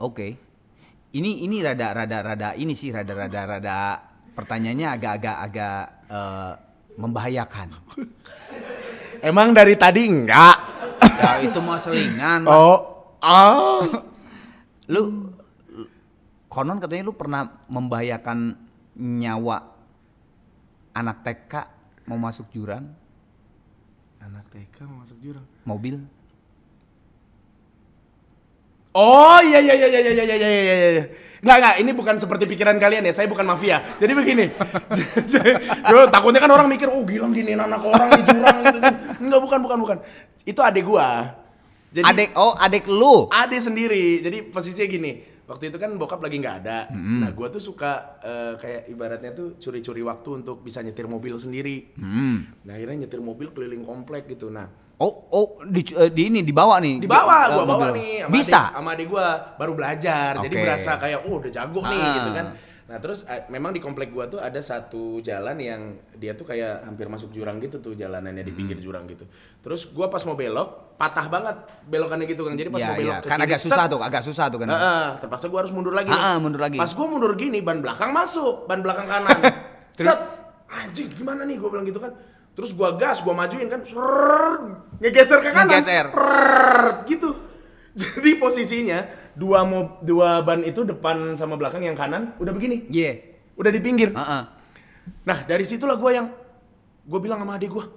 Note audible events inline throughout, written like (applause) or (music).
Oke. Ini ini rada rada rada ini sih rada rada rada pertanyaannya agak-agak agak eh, membahayakan. (laughs) Emang dari tadi enggak? Ya itu mau selingan. (laughs) Oh, ah. Lu konon katanya lu pernah membahayakan nyawa anak TK mau masuk jurang Anak TK mau masuk jurang. mobil. Oh iya iya iya iya iya iya iya iya iya. Enggak enggak, ini bukan seperti pikiran kalian ya. Saya bukan mafia. Jadi begini. (laughs) Yo, takutnya kan orang mikir, "Oh, Gilang gini anak orang di jurang gitu." Enggak, bukan bukan bukan. Itu adek gua. Jadi Adek oh adek lu. adek sendiri. Jadi posisinya gini. Waktu itu kan bokap lagi nggak ada. Nah, gua tuh suka eh, kayak ibaratnya tuh curi-curi waktu untuk bisa nyetir mobil sendiri. Hmm. Nah, akhirnya nyetir mobil keliling komplek gitu. Nah, Oh oh di, eh, di ini dibawa nih. di bawah eh, gua bawa nih sama Bisa. adik, sama adik gua baru belajar jadi Oke. berasa kayak oh udah jago nih Ah. gitu kan nah terus eh, memang di komplek gua tuh ada satu jalan yang dia tuh kayak hampir masuk jurang gitu tuh jalanannya di Hmm. pinggir jurang gitu terus gua pas mau belok patah banget belokannya gitu kan jadi pas Ya, mau belok ya. ke Kan kiri, agak susah set, tuh, agak susah tuh kan. Heeh, terpaksa gua harus mundur lagi. Ah, ah, mundur lagi. Pas gua mundur gini, ban belakang masuk, ban belakang kanan. (laughs) Set, anjing gimana nih gua bilang gitu kan. Terus gua gas, gua majuin kan, ngegeser ke kanan. Ngegeser. Gitu. (laughs) Jadi posisinya dua mob, dua ban itu depan sama belakang yang kanan udah begini. Iya. Udah di pinggir. Heeh. Nah, dari situlah gua yang gua bilang sama adik gua,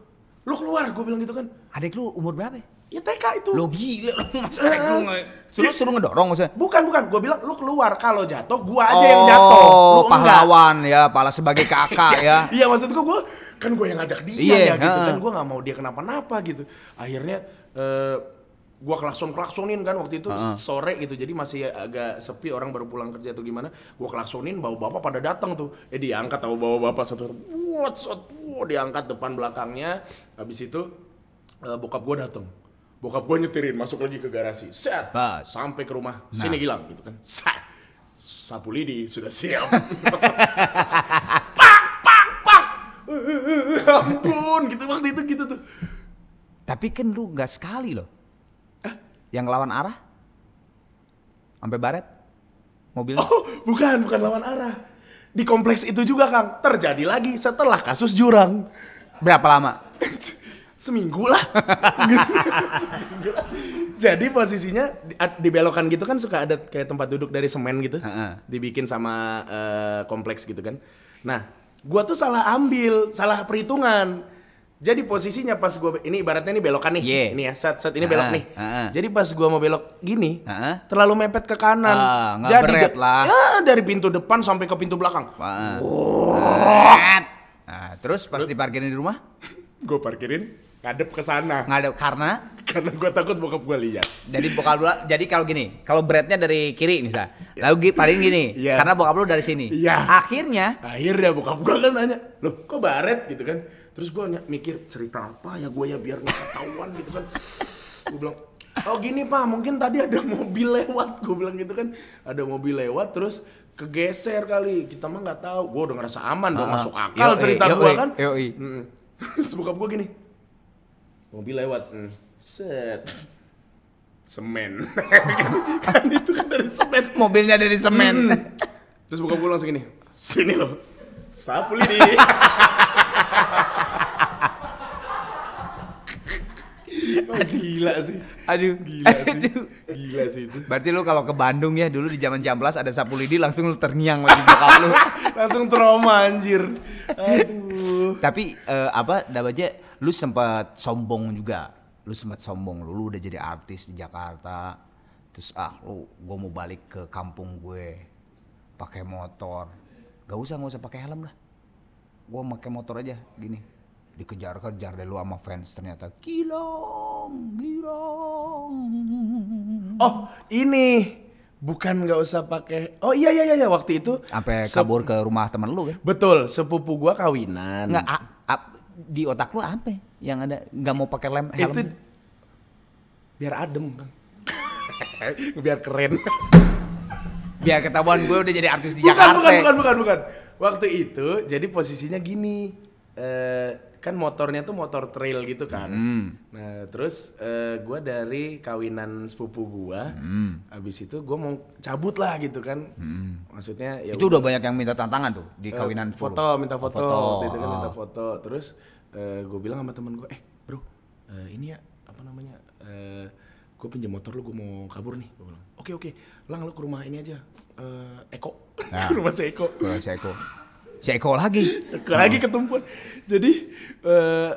"Lu keluar," gua bilang gitu kan. Adek lu umur berapa? Ya TK itu. Lo gila lo (laughs) masa adek lu nge- suruh suruh ngedorong maksudnya. Bukan, bukan. Gua bilang lu keluar. Kalau jatuh, gua aja yang jatuh. Lu Oh, enggak. pahlawan ya, pala sebagai kakak (laughs) ya. Iya maksud gua, gua kan gue yang ngajak dia Iya, ya gitu kan. Gua nggak mau dia kenapa-napa gitu. Akhirnya eh gua klakson klaksonin kan waktu itu sore gitu. Jadi masih agak sepi orang baru pulang kerja atau gimana. Gua klaksonin bawa bapak pada datang tuh. Eh diangkat tahu bawa bapak satu. What shot. Wow, diangkat depan belakangnya. Habis itu eh, bokap gua datang. Bokap gua nyetirin masuk lagi ke garasi. Set. Bas. Sampai ke rumah. Nah. Sini Gilang gitu kan. Set. Sapu lidi sudah siap. (laughs) pak pak pak ampun gitu waktu itu gitu tuh Tapi kan lu nggak sekali loh. Yang lawan arah? Sampai baret? Mobil? oh bukan bukan lawan arah di kompleks itu juga kang terjadi lagi setelah kasus jurang Berapa lama? (laughs) seminggu lah Seminggu lah. (laughs) jadi posisinya di, di belokan gitu kan suka ada kayak tempat duduk dari semen gitu Heeh. dibikin sama eh, kompleks gitu kan nah gua tuh salah ambil salah perhitungan jadi posisinya pas gua ini ibaratnya ini belokan nih Yeah. ini ya saat saat ini belok Heeh, nih heeh. jadi pas gua mau belok gini Heeh. terlalu mepet ke kanan Ah, nggak jadi lah. ya dari pintu depan sampai ke pintu belakang Wah. Net. Nah, terus pas diparkirin di rumah? (laughs) gue parkirin ngadep ke sana ada karena karena gua takut bokap gua lihat jadi bokap lu jadi kalau gini, kalau beratnya dari kiri misal. Lalu paling gini, Iya. karena bokap lu dari sini. Iya. Akhirnya akhirnya bokap gua kan nanya loh kok baret gitu kan terus gua ny- mikir cerita apa ya gua ya biar nggak ketahuan gitu kan. Gua bilang oh gini pak mungkin tadi ada mobil lewat. Gua bilang gitu kan. Ada mobil lewat terus kegeser kali. Kita mah nggak tahu. Gua udah ngerasa aman dong Ah, masuk akal yoi, cerita gua kan. yoi. Mm. (laughs) gua gini mobil lewat. Mm. set. Semen. (laughs) Kan, kan itu kan dari semen. Mobilnya dari semen. Terus buka gue langsung gini, sini loh, sapu lidi. (laughs) oh, gila sih, Aduh. gila sih, gila sih itu. Berarti lu kalau ke Bandung ya dulu di zaman Jamplas ada sapu lidi langsung lu terngiang lagi bokap lu. (laughs) Langsung trauma anjir. Aduh. Tapi eh, apa namanya lu sempat sombong juga. Lu sempat sombong lu, lu udah jadi artis di Jakarta. Terus ah lu gua mau balik ke kampung gue pakai motor. Gak usah gak usah pakai helm lah. Gua pakai motor aja gini. Dikejar-kejar deh lu sama fans ternyata. Gilong, gilong. Oh, ini bukan nggak usah pakai. Oh iya iya iya waktu itu. Sampai kabur ke rumah temen lu kan. Betul, sepupu gua kawinan. Nggak, a- a- di otak lu apa yang ada nggak mau pakai lem helm? itu biar adem kan. (laughs) biar keren. Biar ketahuan gue udah jadi artis di bukan, Jakarta. bukan, bukan, bukan, bukan. Waktu itu jadi posisinya gini. Eh, kan motornya tuh motor trail gitu kan. Hmm. Nah terus eh, gue dari kawinan sepupu gua, Hmm. abis itu gue mau cabut lah gitu kan. Maksudnya ya Itu udah banyak yang minta tantangan tuh di Eh, kawinan foto minta foto, Foto. waktu itu kan Oh. minta foto terus gue bilang sama temen gue eh bro eh, ini ya apa namanya gue pinjam motor lu gue mau kabur nih gue bilang oke oke lang lu ke rumah ini aja eh, Eko Nah. (laughs) ke rumah si Eko Kalau si Eko. Si Eko lagi. Ke- lagi ketumpuan jadi eh,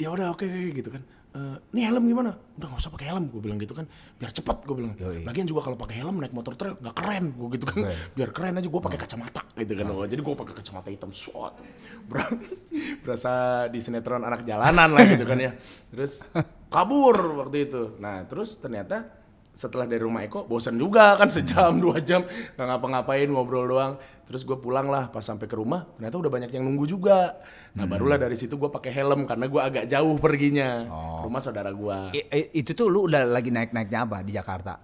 ya udah oke oke, gitu kan Eh, nih helm gimana? Udah nggak usah pakai helm, gue bilang gitu kan, biar cepet gue bilang. Yoi. Lagian juga kalau pakai helm naik motor trail nggak keren, gue gitu kan. Oke. Biar keren aja gue pakai kacamata gitu kan. Oh, Jadi gue pakai kacamata hitam, swat. Ber- (laughs) berasa di sinetron anak jalanan lah gitu kan ya. (laughs) Terus kabur waktu itu. Nah terus ternyata setelah dari rumah Eko bosan juga kan sejam dua jam nggak ngapa-ngapain ngobrol doang. Terus gue pulang lah pas sampai ke rumah ternyata udah banyak yang nunggu juga. Nah barulah dari situ gue pakai helm karena gue agak jauh perginya. Rumah saudara gue I- itu tuh lu udah lagi naik-naiknya apa di Jakarta?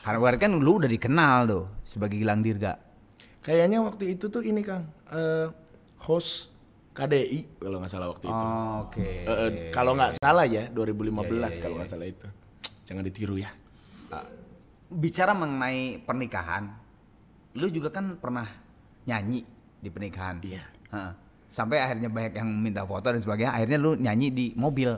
Karena berarti kan lu udah dikenal tuh sebagai Gilang Dirga. kayaknya waktu itu tuh ini kang eh, host KDI kalau nggak salah waktu itu. Oke. Eh, eh, kalau nggak salah ya 2015 kalau nggak salah itu. Jangan ditiru ya Bicara mengenai pernikahan, lu juga kan pernah nyanyi di pernikahan. Iya. Heeh. Sampai akhirnya banyak yang minta foto dan sebagainya. Akhirnya lu nyanyi di mobil.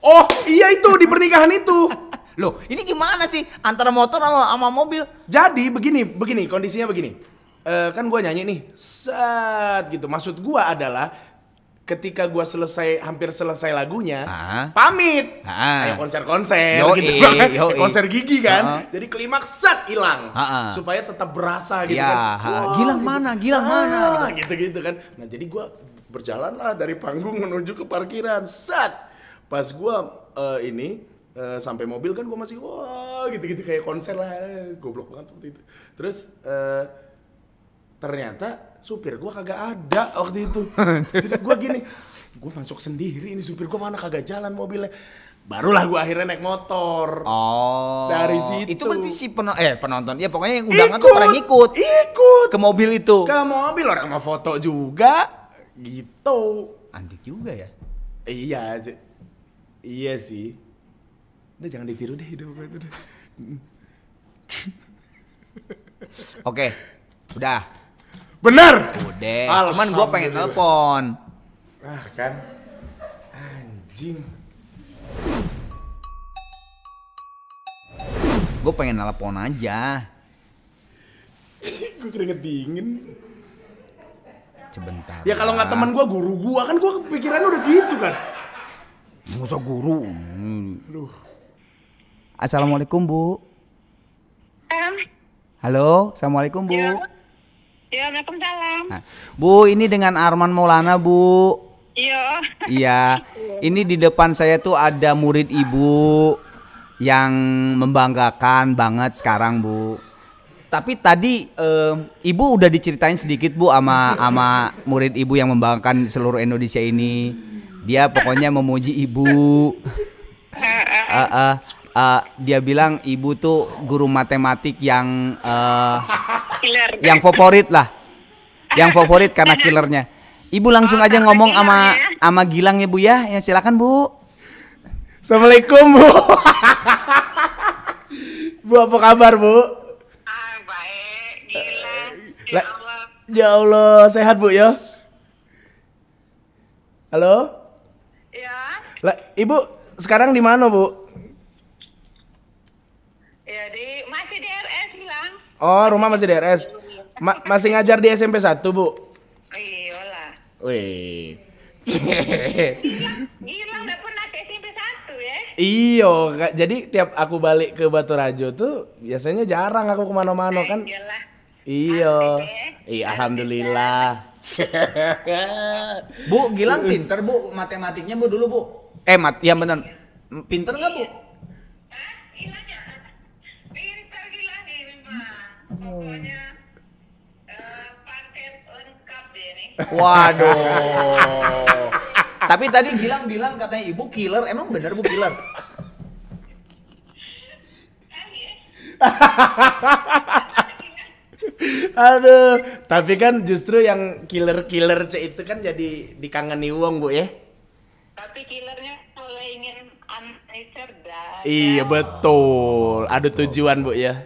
oh iya itu di pernikahan itu (laughs) Loh, ini gimana sih antara motor sama, sama mobil? Jadi begini, begini kondisinya begini. Eh, kan gua nyanyi nih, set gitu. Maksud gua adalah ketika gua selesai hampir selesai lagunya, Ah. pamit. Ah. Kayak konser-konser gitu kan. Kayak konser gigi kan. Ah. Jadi klimaks set hilang. Ah, ah. Supaya tetap berasa gitu Iya, kan. ah. Gilang gitu. mana, Gilang mana, Ah, gitu-gitu kan. Nah, jadi gua berjalan lah dari panggung menuju ke parkiran. Set. Pas gua eh, ini eh, sampai mobil kan gua masih wah gitu-gitu kayak konser lah. Eh, Goblok banget waktu itu. Terus eh, ternyata supir gua kagak ada waktu itu. Jadi gua gini, gua masuk sendiri ini supir gua mana kagak jalan mobilnya. Barulah gua akhirnya naik motor. Oh. Dari situ. Itu berarti si peno eh penonton. Ya pokoknya yang undangan tuh pada ngikut Ikut. ke mobil itu. Ke mobil orang mau foto juga. Gitu. Antik juga ya. Iya, J- iya sih. Udah jangan ditiru deh hidup gue itu deh. Oke. Udah. Benar. Udah. Cuman gua pengen telepon. Ah kan. Anjing. Gue pengen telepon aja. (coughs) gue keringet dingin. Sebentar. Ya kalau nggak teman gue guru gua kan gue pikirannya udah gitu kan. Musa guru. Aduh. Assalamualaikum Bu. Em, Halo, assalamualaikum Bu. Ya. Ya, Waalaikumsalam. Nah, Bu, ini dengan Arman Maulana Bu. Iya. Iya, ini di depan saya tuh ada murid ibu yang membanggakan banget sekarang Bu. Tapi tadi em, ibu udah diceritain sedikit Bu sama sama murid ibu yang membanggakan seluruh Indonesia ini. Dia pokoknya memuji ibu. Eh, eh, eh, dia bilang ibu tuh guru matematik yang Killer. yang favorit lah. Yang favorit karena killernya. Ibu langsung Oh, aja ngomong sama sama Gilang ya Bu ya. Ya silakan Bu. Assalamualaikum bu. bu apa kabar bu? Ah, baik. Gila. Ya Allah. Ya Allah sehat bu ya. Halo. Ya. Lah, ibu sekarang di mana bu? Ya, di masih di RS bilang. Oh rumah masih di RS. Ma- masih ngajar di SMP 1 bu? Iyalah. Wih. Gila udah pernah ke SMP 1 ya? Iyo, Kak. jadi tiap aku balik ke Batu Rajo tuh biasanya jarang aku ke mana-mana kan. Iyalah. Iyo. Alhamdulillah. Iya, alhamdulillah. (laughs) Bu, Gilang pinter Bu matematiknya Bu dulu Bu. Eh, mat, ya bener. M- Pinter nggak Bu? Hah? Gila ya? Pintar gila ini mah. Pokoknya eh, paket lengkap deh nih. Waduh. (laughs) Tapi tadi Gilang bilang katanya ibu killer. Emang bener Bu killer? Ya? (laughs) Aduh, tapi kan justru yang killer-killer C itu kan jadi dikangeni wong, Bu ya. Tapi killernya kalau ingin anak cerdas. Iya, betul. Ada tujuan, Bu ya.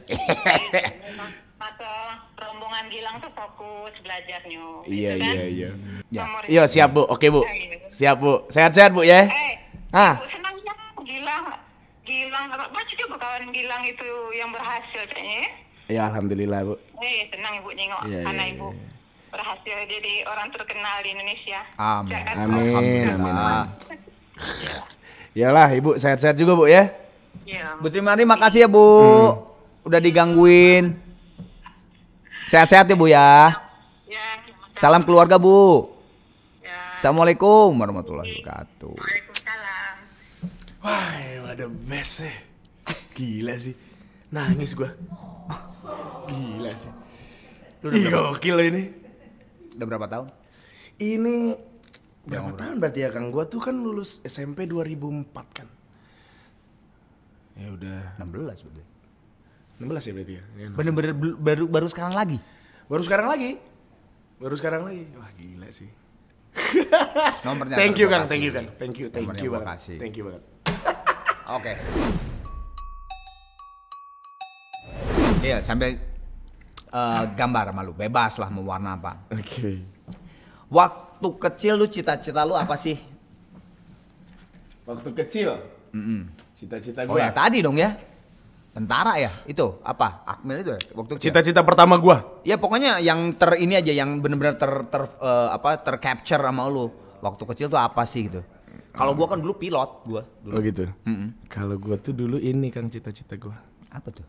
Rombongan Gilang tuh fokus belajarnya. Iya, gitu kan? iya, iya. Ya. Iya, siap, Bu. Oke, Bu. Siap, Bu. Sehat-sehat, Bu ya. Eh, Ah. Ibu senang ya Gilang. Gilang, apa baca coba kawan Gilang itu yang berhasil kayaknya ya. Ya, alhamdulillah, Bu. Eh, senang ibu nengok Iya, iya, anak iya, ibu iya. berhasil jadi orang terkenal di Indonesia. Amin. Jangan- Amin, amin. Yalah, Ibu sehat-sehat juga, Bu ya. Iya. Bu Trimari makasih ya Bu. Udah digangguin. Sehat-sehat ya Bu ya. Ya. Salam keluarga Bu. Ya. Assalamualaikum warahmatullahi wabarakatuh. Waalaikumsalam. Wah, emang the best sih. Gila sih. Nangis gua. Gila sih. Ih, gokil ini. Udah berapa tahun? Ini berapa tahun berarti ya Kang? Gua tuh kan lulus SMP 2004 kan. Ya udah 16 berarti. 16 ya berarti ya. Ya, Bener-bener baru baru sekarang lagi. Baru sekarang lagi. Baru sekarang lagi. Wah, gila sih. (laughs) Nomornya Thank you Kang, thank you. Kang. Thank you, thank Nomornya you banget. kasih. Thank you banget. (laughs) Oke. Iya, sambil eh, gambar sama lu, bebas lah mau warna apa. Oke. Waktu kecil lu cita-cita lu apa sih? Waktu kecil. Cita-cita Oh gua. ya tadi dong ya. Tentara ya? Itu apa? Akmil itu ya? Waktu. Cita-cita pertama gua. Ya pokoknya yang ter ini aja yang bener-bener ter, ter eh, apa tercapture sama lu. Waktu kecil tuh apa sih gitu? Kalau gua kan dulu pilot gua dulu. Oh gitu. Kalau gua tuh dulu ini Kang cita-cita gua. Apa tuh?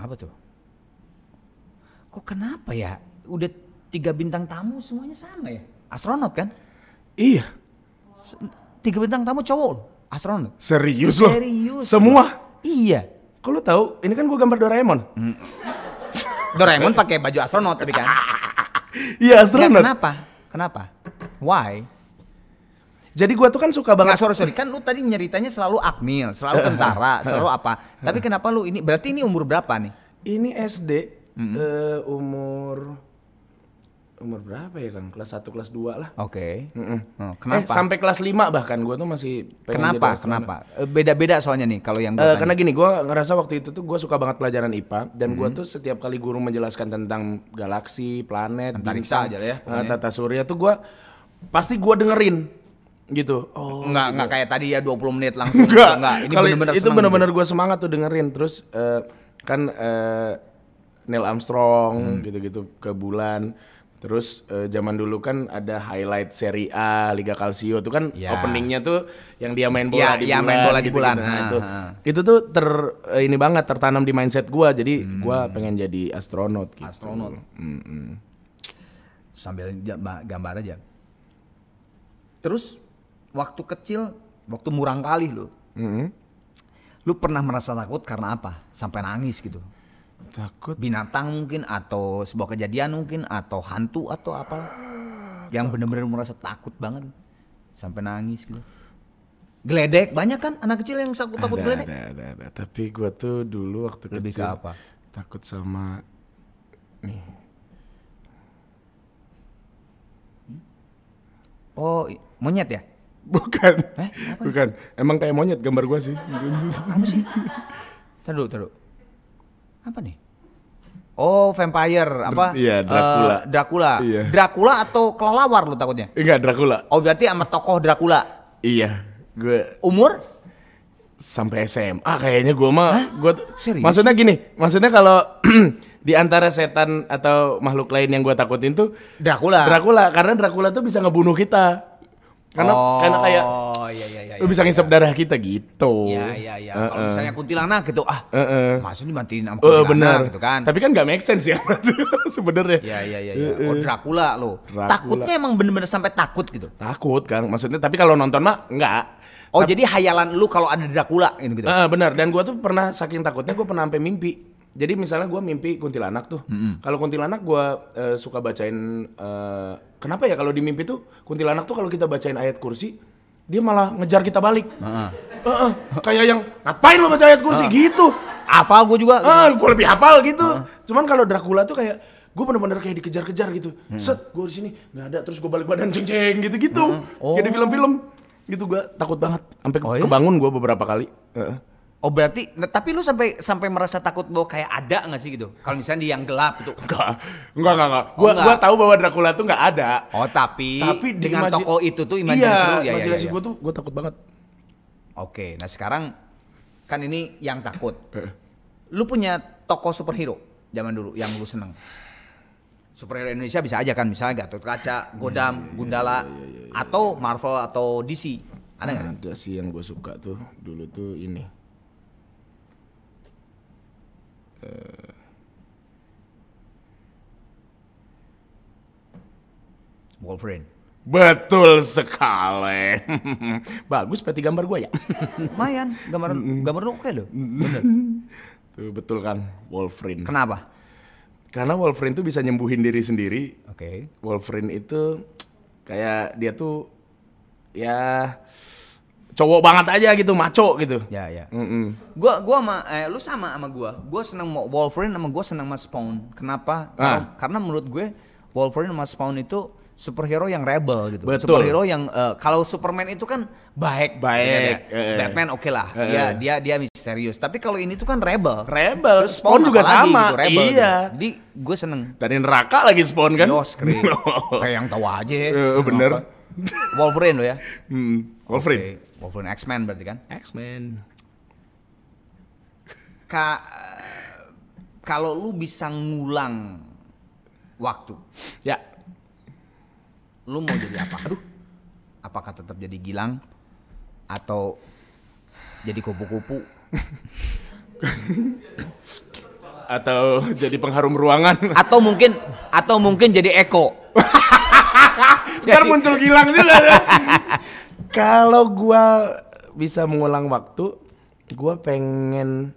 Apa tuh? Kok kenapa ya? Udah tiga bintang tamu semuanya sama ya? Astronot kan? Iya. Tiga bintang tamu cowok astronot. Serius loh. Serius. Semua. Iya. Kok lu tahu? Ini kan gua gambar Doraemon. Doraemon pakai baju astronot tapi kan. (laughs) Iya, Nggak, astronot. kenapa? Kenapa? Why? Jadi gua tuh kan suka Nggak, banget sorry, sorry. Kan lu tadi nyeritanya selalu akmil, selalu tentara, (laughs) selalu apa. Tapi kenapa lu ini, berarti ini umur berapa nih? ini SD eh, umur umur berapa ya Kang? Kelas 1 kelas 2 lah. Oke. Mm-mm. Oh, Eh, kenapa? sampai kelas 5 bahkan gua tuh masih pengen kenapa? Kenapa? Eh, Beda-beda soalnya nih kalau yang Eh, gua karena tanya. gini, gua ngerasa waktu itu tuh gua suka banget pelajaran IPA dan Hmm. gua tuh setiap kali guru menjelaskan tentang galaksi, planet, Antariksa bintang, aja ya, eh, pokoknya. tata surya tuh gua pasti gua dengerin gitu. Oh, Enggak, enggak kayak tadi ya 20 menit langsung. enggak, enggak. Ini (laughs) Kali- bener-bener itu bener-bener gitu. gue semangat tuh dengerin terus eh, kan eh, Neil Armstrong Hmm. gitu-gitu ke bulan terus eh, zaman dulu kan ada highlight Serie A Liga Calcio tuh kan Ya. openingnya tuh yang dia main bola Ya, di ya, bulan main bola di bulan. Nah, Ha, itu ha. itu tuh ter eh, ini banget tertanam di mindset gua jadi gua pengen jadi astronot gitu. Hmm. Astronot. Mm-mm. Sambil ja- ba- gambar aja. Terus waktu kecil, waktu murang kali lu, Mm-mm. lu pernah merasa takut karena apa? Sampai nangis gitu. Takut Binatang mungkin atau sebuah kejadian mungkin atau hantu atau apa? Yang bener-bener merasa takut banget sampai nangis gitu. Geledek banyak kan anak kecil yang takut takut ada, geledek. ada ada ada tapi gua tuh dulu waktu Lebih ke kecil apa? takut sama nih Oh monyet ya? Bukan. Eh, Bukan. Emang kayak monyet gambar gua sih. Apa sih? Taruh, taruh. Apa nih? Oh, vampire apa? Iya, Dracula. Eh, Dracula. Iya. Dracula atau kelelawar lu takutnya? Enggak Dracula. Oh, berarti sama tokoh Dracula. Iya. Gue Umur? sampai SMA kayaknya gua mah gua tuh Serius? maksudnya gini, maksudnya kalau (clears throat) di antara setan atau makhluk lain yang gua takutin tuh Dracula. Dracula karena Dracula tuh bisa ngebunuh kita. Karena oh, karena kayak iya iya iya. Lu bisa ngisep darah kita gitu. Iya iya iya. Kalau Heeh. misalnya kuntilanak gitu, ah, Heeh. masa dimatiin sama Oh kuntilanak benar. gitu kan. Tapi kan nggak make sense ya (laughs) sebenarnya. Iya iya iya. iya. Oh Dracula lo. Dracula. Takutnya emang bener-bener sampai takut gitu. Takut Kang, maksudnya tapi kalau nonton mah enggak. Oh jadi hayalan lu kalau ada Dracula gitu gitu. Eh, benar dan gua tuh pernah saking takutnya gua pernah sampai mimpi. Jadi misalnya gua mimpi kuntilanak tuh. Kalau kuntilanak gua eh, suka bacain eh, kenapa ya kalau di mimpi tuh kuntilanak tuh kalau kita bacain ayat kursi dia malah ngejar kita balik. Heeh, kayak yang ngapain lo baca ayat kursi gitu. hafal gue juga. Ah, gue lebih hafal gitu. Cuman kalau Dracula tuh kayak gue bener-bener kayak dikejar-kejar gitu. Set, gue di sini nggak ada, terus gue balik badan ceng-ceng gitu-gitu. Oh. Kayak di film-film. Gitu gue takut banget. Sampai Oh, iya? kebangun gue beberapa kali. Heeh. Oh berarti, nah, tapi lu sampai sampai merasa takut bahwa kayak ada nggak sih gitu? Kalau misalnya di yang gelap gitu. Enggak, enggak, enggak, enggak. Oh, Gua, enggak. gua tahu bahwa Dracula tuh enggak ada. Oh tapi, Tapi di dengan imaji- toko itu tuh imajinasi iya, lu ya, ya, imajinasi ya, ya. gua tuh gua takut banget. Oke, nah sekarang kan ini yang takut. Heeh. Lu punya toko superhero zaman dulu yang lu seneng. Superhero Indonesia bisa aja kan, misalnya Gatot Kaca, Godam, Gundala, atau Marvel atau DC. Ada nggak? Ada sih yang gue suka tuh dulu tuh ini. Wolverine. Betul sekali. (laughs) Bagus peti gambar gua ya. (laughs) Lumayan, gambar gambar lu oke loh. Bener. tuh betul kan Wolverine. Kenapa? Karena Wolverine tuh bisa nyembuhin diri sendiri. Oke. Wolverine itu kayak dia tuh ya cowok banget aja gitu, maco gitu. Ya, ya. Mm-mm. Gua gua sama eh, lu sama sama gua. Gua seneng mau Wolverine sama gua seneng sama Spawn. Kenapa? Ah. Karena, karena menurut gue Wolverine sama Spawn itu superhero yang rebel gitu. Betul. Superhero yang eh, kalau Superman itu kan baik, Baik, ya eh. Batman oke lah. Eh. Ya, dia dia misterius. Tapi kalau ini tuh kan rebel. Rebel. Terus Spawn juga apalagi sama. gitu, rebel Iya. gitu. Jadi gue seneng. Dari neraka lagi Spawn kan? Yos, keren. (laughs) Kayak yang tahu aja. Eh, bener. Apa. Wolverine lo ya. Hmm, Wolverine. Oke, Wolverine X-Men berarti kan? X-Men. Ka kalau lu bisa ngulang waktu, Ya. lu mau jadi apa? Aduh. Apakah tetap jadi Gilang atau jadi kupu-kupu? (laughs) Atau jadi pengharum ruangan. Atau mungkin atau mungkin jadi Eko? (laughs) Ntar muncul Gilang juga. (laughs) Kalau gua bisa mengulang waktu, gua pengen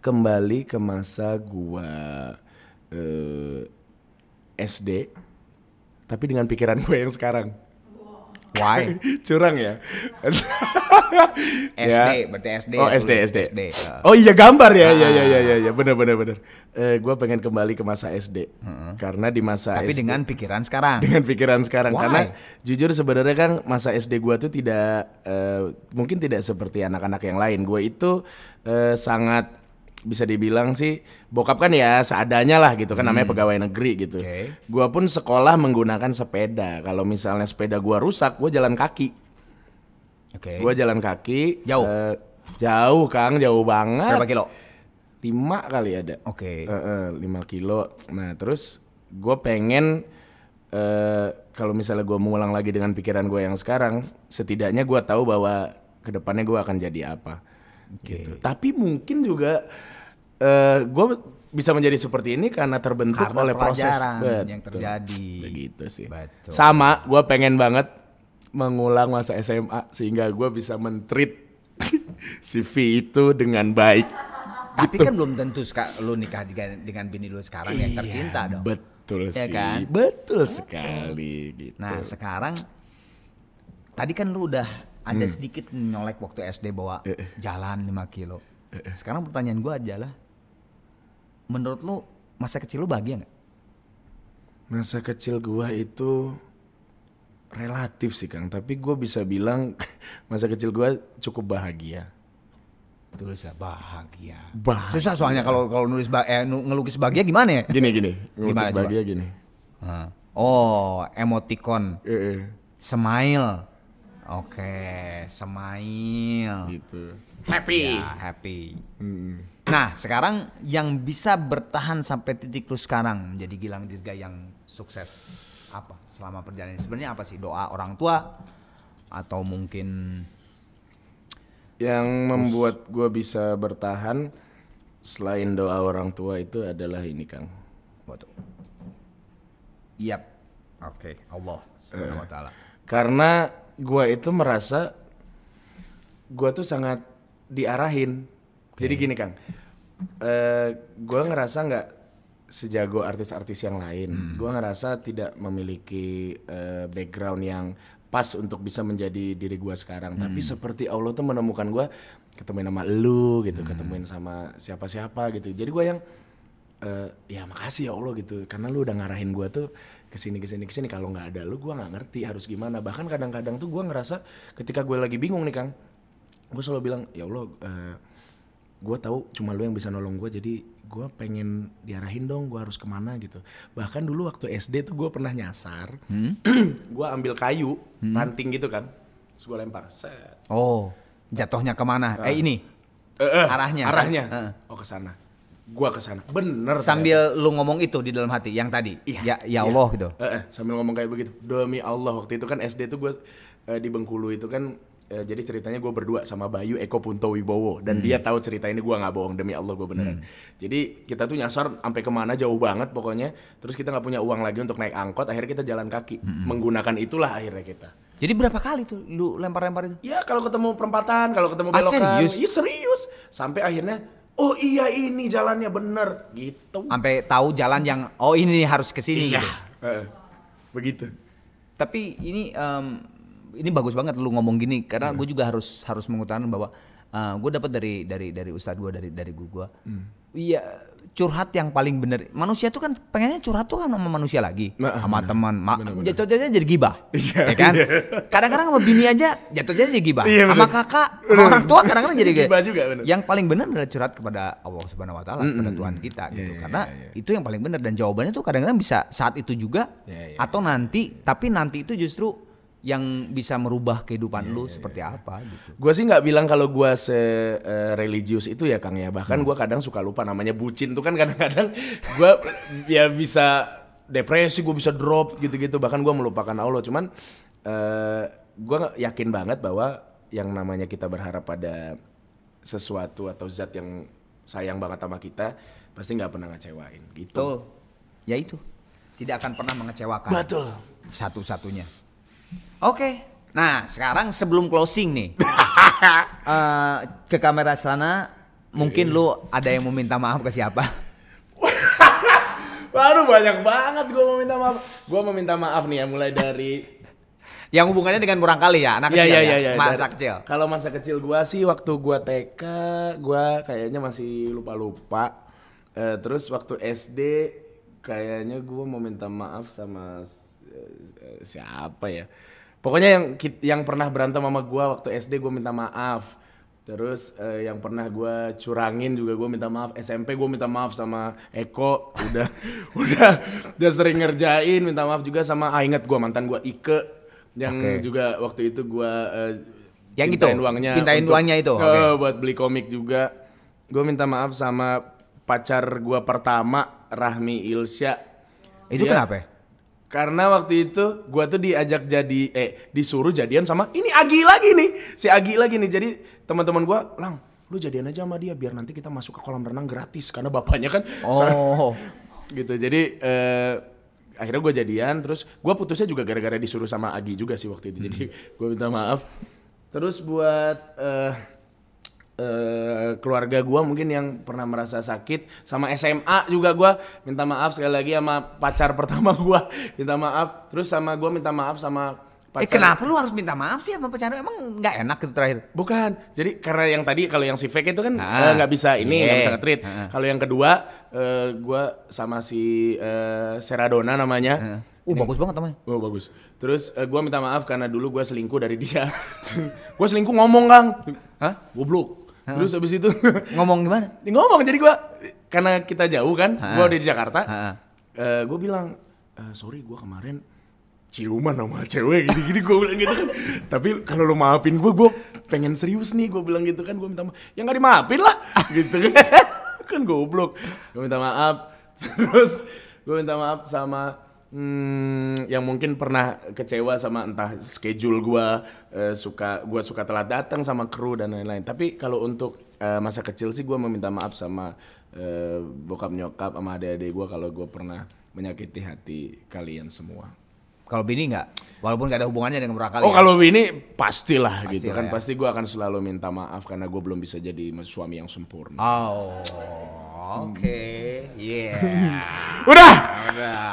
kembali ke masa gua eh, SD, tapi dengan pikiran gue yang sekarang. Why? (laughs) Curang ya. (laughs) SD, berarti SD Oh ya, SD SD. SD, ya. Oh iya gambar ya, ya ya ya ya ya benar benar benar. Eh gue pengen kembali ke masa SD karena di masa Tapi SD dengan pikiran sekarang. dengan pikiran sekarang Why? karena jujur sebenarnya kan masa SD gua tuh tidak eh, mungkin tidak seperti anak-anak yang lain. Gue itu eh, sangat bisa dibilang sih bokap kan ya seadanya lah gitu kan namanya pegawai negeri gitu. Hmm. Oke. Gua pun sekolah menggunakan sepeda. Kalau misalnya sepeda gua rusak, gue jalan kaki. Oke. Gua jalan kaki. Jauh? eh, jauh Kang, jauh banget. Berapa kilo? Lima kali ada. Oke. Eh, eh, 5 kilo. Nah terus gue pengen eh kalau misalnya gue mengulang lagi dengan pikiran gue yang sekarang, setidaknya gue tahu bahwa ke depannya gue akan jadi apa. Gitu. Tapi mungkin juga eh gue bisa menjadi seperti ini karena terbentuk Karena oleh proses pelajaran yang Betul. terjadi. Begitu sih. Betul. Sama, gue pengen banget mengulang masa SMA sehingga gue bisa mentreat (laughs) CV itu dengan baik. Tapi Gitu. kan belum tentu lu nikah dengan, dengan bini lu sekarang yang tercinta dong. Betul Ya sih, kan? betul sekali gitu. Nah sekarang tadi kan lu udah ada Hmm. sedikit nyolek waktu SD bawa Eh, jalan 5 kilo. Sekarang pertanyaan gua adalah, menurut lu masa kecil lu bahagia nggak? Masa kecil gua itu relatif sih Kang, tapi gua bisa bilang (laughs) masa kecil gua cukup bahagia. Tulis lah bahagia. Bahagia. Susah soalnya kalau kalau nulis ba- eh, ngelukis bahagia gimana ya? Gini gini, Gimana ngelukis coba? bahagia gini. Hah. Oh, emoticon, Eh, eh, smile. Oke, smile. gitu. Happy. Ya, happy. Hmm. Nah, sekarang yang bisa bertahan sampai titik lu sekarang menjadi Gilang Dirga yang sukses apa selama perjalanan ini? Sebenarnya apa sih? Doa orang tua atau mungkin Yang membuat gua bisa bertahan selain doa orang tua itu adalah ini Kang. apa tuh? Yap. Oke, Allah Subhanahu wa taala. Karena gua itu merasa gua tuh sangat diarahin. Jadi gini Kang, eh gua ngerasa nggak sejago artis-artis yang lain. Gua ngerasa tidak memiliki eh, background yang pas untuk bisa menjadi diri gua sekarang. Tapi seperti Allah tuh menemukan gua ketemuin sama lu gitu, ketemuin sama siapa-siapa gitu. Jadi gua yang eh, ya makasih ya Allah gitu karena lu udah ngarahin gua tuh ke sini ke sini ke sini kalau nggak ada lu gua nggak ngerti harus gimana bahkan kadang-kadang tuh gua ngerasa ketika gue lagi bingung nih Kang gue selalu bilang ya Allah eh, gue tahu cuma lu yang bisa nolong gue jadi gue pengen diarahin dong gue harus ke mana gitu bahkan dulu waktu SD tuh gue pernah nyasar (clears throat) gue ambil kayu ranting gitu kan terus gue lempar set Oh, jatuhnya ke mana? Eh ini Eh, eh, Arahnya, kan? arahnya Heeh. oh ke sana gue ke sana bener sambil lu ngomong itu di dalam hati yang tadi. Iya, Ya ya iya. Allah gitu. Eh, eh, sambil ngomong kayak begitu. Demi Allah waktu itu kan SD tuh gue eh, di Bengkulu itu kan eh, jadi ceritanya gue berdua sama Bayu Eko Punto Wibowo dan dia tahu cerita ini gue nggak bohong demi Allah gue beneran. Jadi kita tuh nyasar sampai ke mana jauh banget pokoknya. Terus kita nggak punya uang lagi untuk naik angkot. Akhirnya kita jalan kaki. Menggunakan itulah akhirnya kita. Jadi berapa kali tuh lu lempar-lempar itu? Ya kalau ketemu perempatan, kalau ketemu Ah, belokan, serius? iya serius. Sampai akhirnya, oh iya ini jalannya bener, gitu. Sampai tahu jalan yang oh ini harus ke sini Iya, gitu. eh, begitu. Tapi ini em, ini bagus banget lu ngomong gini karena gue juga harus harus mengutarakan bahwa gue dapat dari dari dari ustadz gue dari dari guru gue. Iya curhat yang paling bener. Manusia tuh kan pengennya curhat tuh kan sama manusia lagi, Nah, sama bener. teman. Ma-. Jatuh-jatuhnya jadi gibah, Iya, ya kan? iya. Kadang-kadang sama bini aja jatuh-jatuhnya jadi gibah. Iya, sama bener. kakak, sama orang tua kadang-kadang jadi gibah. Juga, bener. Yang paling benar adalah curhat kepada Allah Subhanahu Wa Taala, kepada Tuhan kita gitu. Iya, iya, Karena iya, iya. itu yang paling benar dan jawabannya tuh kadang-kadang bisa saat itu juga Iya, iya. atau nanti tapi nanti itu justru yang bisa merubah kehidupan Iya, lu seperti apa gitu. Gue sih nggak bilang kalau gue se eh, religius itu ya Kang ya. Bahkan gua kadang suka lupa namanya bucin tuh kan kadang-kadang (laughs) gue ya bisa depresi, gue bisa drop gitu-gitu. Bahkan gue melupakan Allah. Cuman eh gue yakin banget bahwa yang namanya kita berharap pada sesuatu atau zat yang sayang banget sama kita pasti nggak pernah ngecewain gitu. Betul. Ya itu. Tidak akan pernah mengecewakan. Betul. Satu-satunya. Oke. Nah, sekarang sebelum closing nih. (laughs) eh, ke kamera sana mungkin lu ada yang mau minta maaf ke siapa? (laughs) Baru banyak banget gue mau minta maaf. Gue mau minta maaf nih ya mulai dari (laughs) yang hubungannya dengan murang kali ya, anak Iya, kecil iya, ya, iya, iya. masa Dari- kecil. Kalau masa kecil gua sih waktu gua TK, gua kayaknya masih lupa-lupa. Eh, terus waktu SD kayaknya gua mau minta maaf sama siapa ya? Pokoknya yang yang pernah berantem sama gua waktu SD gua minta maaf. Terus eh, yang pernah gua curangin juga gua minta maaf. SMP gua minta maaf sama Eko, (laughs) udah udah udah sering ngerjain, minta maaf juga sama ah inget gua mantan gua Ike yang Oke. juga waktu itu gua eh, Yang itu? uangnya Pintain untuk- uangnya itu? Eh, Oke. buat beli komik juga gue minta maaf sama pacar gua pertama Rahmi Ilsya Itu Dia- kenapa? Karena waktu itu gua tuh diajak jadi eh disuruh jadian sama ini Agi lagi nih si Agi lagi nih. Jadi teman-teman gua lang lu jadian aja sama dia biar nanti kita masuk ke kolam renang gratis karena bapaknya kan. Oh. (laughs) gitu. Jadi eh, akhirnya gue jadian terus gue putusnya juga gara-gara disuruh sama Agi juga sih waktu itu. Jadi gue minta maaf. Terus buat eh, eh, keluarga gue mungkin yang pernah merasa sakit sama SMA juga gue minta maaf sekali lagi sama pacar (laughs) pertama gue minta maaf terus sama gue minta maaf sama Eh pacar kenapa lu harus minta maaf sih sama pacar? Emang nggak enak itu terakhir? Bukan. Jadi karena yang tadi kalau yang si fake itu kan Ah. eh, nggak bisa ini nggak Iya. bisa nge-treat. Ah. Kalau yang kedua eh, gua sama si eh, Seradona namanya. Uh bagus banget namanya. Oh bagus. Terus eh, gua minta maaf karena dulu gua selingkuh dari dia. (laughs) gua selingkuh ngomong kang. Hah? Goblok. Terus habis itu (laughs) Ngomong gimana? ngomong jadi gua karena kita jauh kan, gua udah di Jakarta. Ha. eh, gua bilang "Eh, sorry gua kemarin ciuman sama cewek (laughs) gini-gini gue bilang gitu kan tapi kalau lu maafin gue gue pengen serius nih gue bilang gitu kan gue minta maaf ya nggak dimaafin lah (laughs) gitu kan kan goblok gue minta maaf terus gue minta maaf sama hmm, yang mungkin pernah kecewa sama entah schedule gue eh, suka gue suka telat datang sama kru dan lain-lain tapi kalau untuk eh, masa kecil sih gue meminta maaf sama eh, bokap nyokap sama adik-adik gue kalau gue pernah menyakiti hati kalian semua Kalau bini nggak? Walaupun nggak ada hubungannya dengan murang kali. Oh ya? kalau ini pastilah gitu Pastilah kan ya. pasti gue akan selalu minta maaf karena gue belum bisa jadi suami yang sempurna. Oh, Oke, yeah. (laughs) Udah.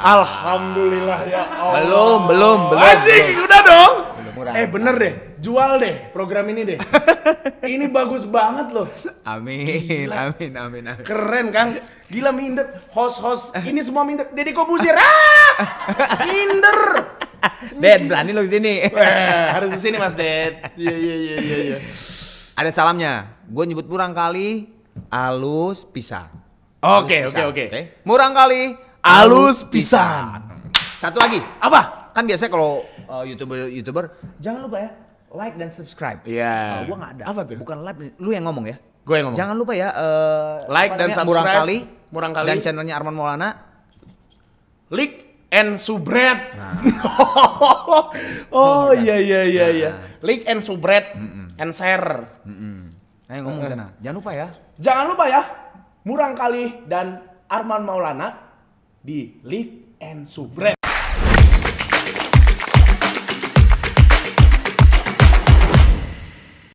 Alhamdulillah ya Allah. Belum, belum, belum, Anjing, udah dong. Belum, eh bener deh, jual deh program ini deh. (laughs) ini bagus banget loh. Amin, amin, amin, amin. Keren Kang. Gila minder. Host-host ini semua minder. Deddy Kobuzir. Ah! minder. (laughs) Ded, berani lo sini. (laughs) Eh, harus di sini Mas Ded. Iya iya iya iya iya. Ada salamnya. Gue nyebut murang kali, alus pisang. Oke, oke, oke. Murang kali, Alus pisan. Satu lagi. Apa? Kan biasanya kalau uh, youtuber youtuber jangan lupa ya like dan subscribe. Iya. Kalau gua nggak ada. Apa tuh? Bukan like, lu yang ngomong ya. Gue yang ngomong. Jangan lupa ya eh, Like dan namanya, Murang subscribe. kali, Murang Kali. dan channelnya Arman Maulana. Lik and Subret. Nah. (laughs) oh iya iya iya iya. Lik and Subret and share. Ayo ngomong sana. Jangan lupa ya. Jangan lupa ya, Murang Kali dan Arman Maulana di Lik and Subret.